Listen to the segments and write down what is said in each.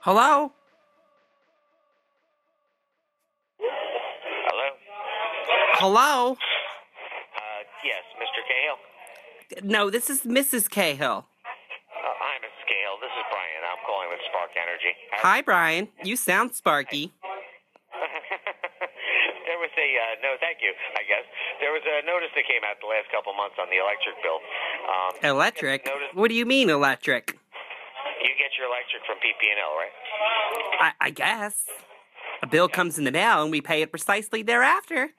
Hello? Hello? Hello? Uh, yes, Mr. Cahill? No, this is Mrs. Cahill. Uh, hi, Mrs. Cahill. This is Brian. I'm calling with Spark Energy. Hi, Brian. You sound sparky. there was a, uh, no, thank you, I guess. There was a notice that came out the last couple months on the electric bill. Um, Electric? Notice, What do you mean, electric? You get your electric from PP&L, right? I, I guess. A bill comes in the mail and we pay it precisely thereafter.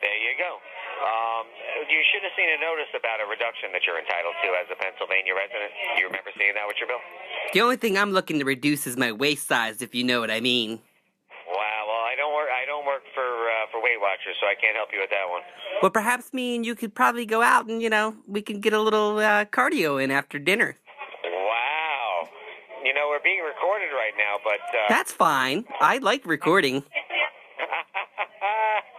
There you go. Um, you should have seen a notice about a reduction that you're entitled to as a Pennsylvania resident. Do you remember seeing that with your bill? The only thing I'm looking to reduce is my waist size, if you know what I mean. Wow. Well, I don't work. I don't work for uh, for Weight Watchers, so I can't help you with that one. Well, perhaps me and you could probably go out and, you know, we can get a little uh, cardio in after dinner. Wow. You know, we're being recorded right now, but uh, That's fine. I like recording.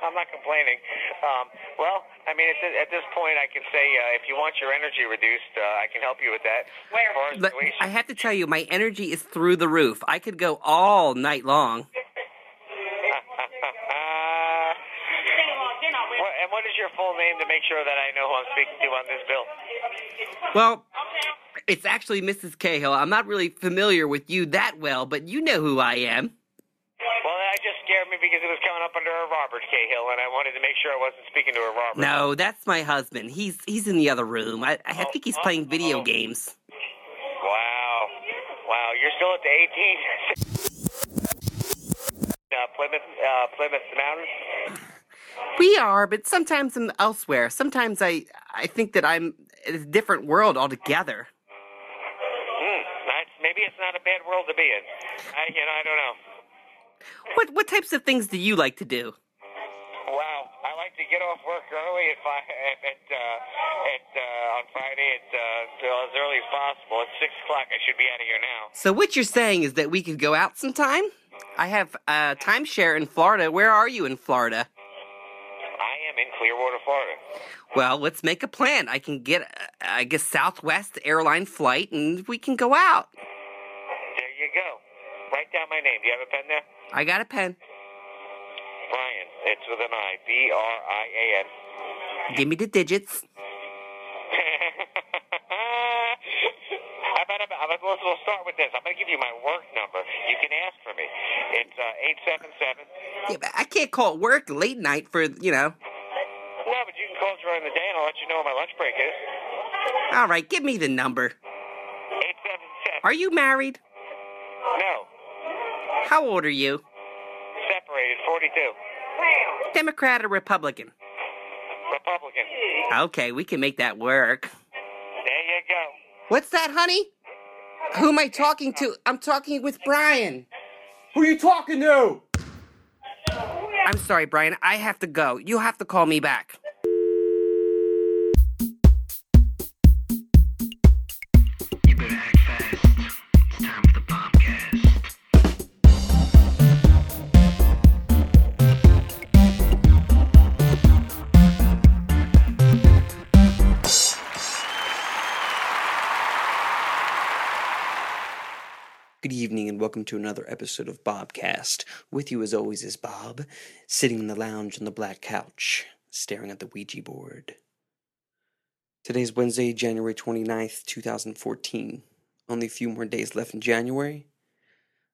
I'm not complaining. Um, well, I mean, at, th- at this point, I can say uh, if you want your energy reduced, uh, I can help you with that. Where? As as But I have to tell you, my energy is through the roof. I could go all night long. What, and what is your full name to make sure that I know who I'm speaking to on this bill? Well, it's actually Mrs. Cahill. I'm not really familiar with you that well, but you know who I am. Well, that just scared me because it was coming up under a Robert Cahill, and I wanted to make sure I wasn't speaking to a Robert. No, that's my husband. He's he's in the other room. I, I think he's playing video games. Wow. Wow, you're still at the 18. uh, Plymouth, uh, Plymouth Mountain? We are, but sometimes I'm elsewhere. Sometimes I I think that I'm in a different world altogether. Maybe it's not a bad world to be in. I, you know, I don't know. What what types of things do you like to do? Wow, I like to get off work early at five, at, at, uh, at uh, on Friday at uh, as early as possible. At six o'clock, I should be out of here now. So what you're saying is that we could go out sometime? I have a timeshare in Florida. Where are you in Florida? I am in Clearwater, Florida. Well, let's make a plan. I can get, uh, I guess, Southwest airline flight, and we can go out. Go. Write down my name. Do you have a pen there? I got a pen. Brian. It's with an I. B R I A N. Give me the digits. How about, how about let's, we'll start with this. I'm going to give you my work number. You can ask for me. It's uh, 877. Yeah, but I can't call work late night for you know. No, but you can call during the day and I'll let you know when my lunch break is. All right, give me the number. 877. Are you married? No. How old are you? Separated. 42. Democrat or Republican? Republican. Okay, we can make that work. There you go. What's that, honey? Who am I talking to? I'm talking with Brian. Who are you talking to? I'm sorry, Brian. I have to go. You have to call me back. Good evening and welcome to another episode of Bobcast. With you as always is Bob, sitting in the lounge on the black couch, staring at the Ouija board. Today's Wednesday, January 29th, 2014. Only a few more days left in January.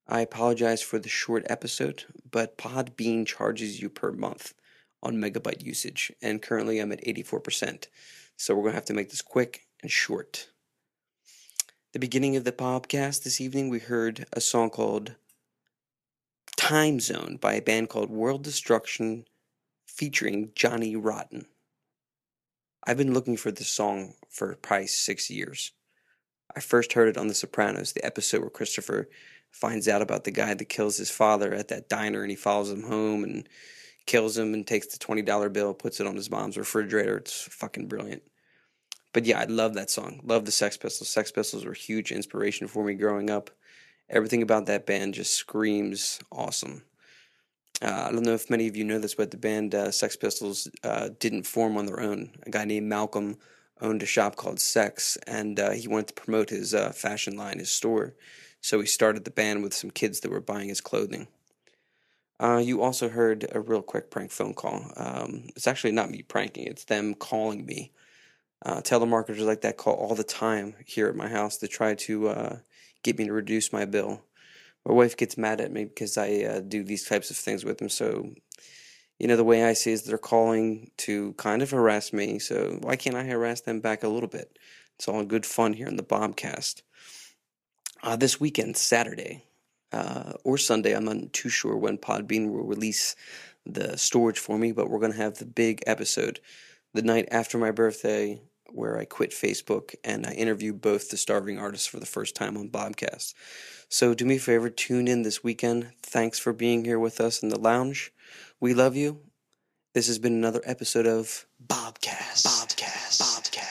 I apologize for the short episode, but Podbean charges you per month on megabyte usage, and currently I'm at 84%. So we're going to have to make this quick and short. The beginning of the podcast this evening, we heard a song called Time Zone by a band called World Destruction featuring Johnny Rotten. I've been looking for this song for probably six years. I first heard it on The Sopranos, the episode where Christopher finds out about the guy that kills his father at that diner and he follows him home and kills him and takes the $20 bill, puts it on his mom's refrigerator. It's fucking brilliant. But yeah, I love that song. Love the Sex Pistols. Sex Pistols were huge inspiration for me growing up. Everything about that band just screams awesome. Uh, I don't know if many of you know this, but the band uh, Sex Pistols uh, didn't form on their own. A guy named Malcolm owned a shop called Sex, and uh, he wanted to promote his uh, fashion line, his store. So he started the band with some kids that were buying his clothing. Uh, you also heard a real quick prank phone call. Um, it's actually not me pranking, it's them calling me. Uh, telemarketers like that call all the time here at my house to try to uh, get me to reduce my bill. My wife gets mad at me because I uh, do these types of things with them. So, you know, the way I see is they're calling to kind of harass me. So why can't I harass them back a little bit? It's all good fun here in the Bobcast. Uh, this weekend, Saturday uh, or Sunday, I'm not too sure when Podbean will release the storage for me, but we're going to have the big episode the night after my birthday where I quit Facebook and I interview both the starving artists for the first time on Bobcast. So do me a favor, tune in this weekend. Thanks for being here with us in the lounge. We love you. This has been another episode of Bobcast. Bobcast. Bobcast.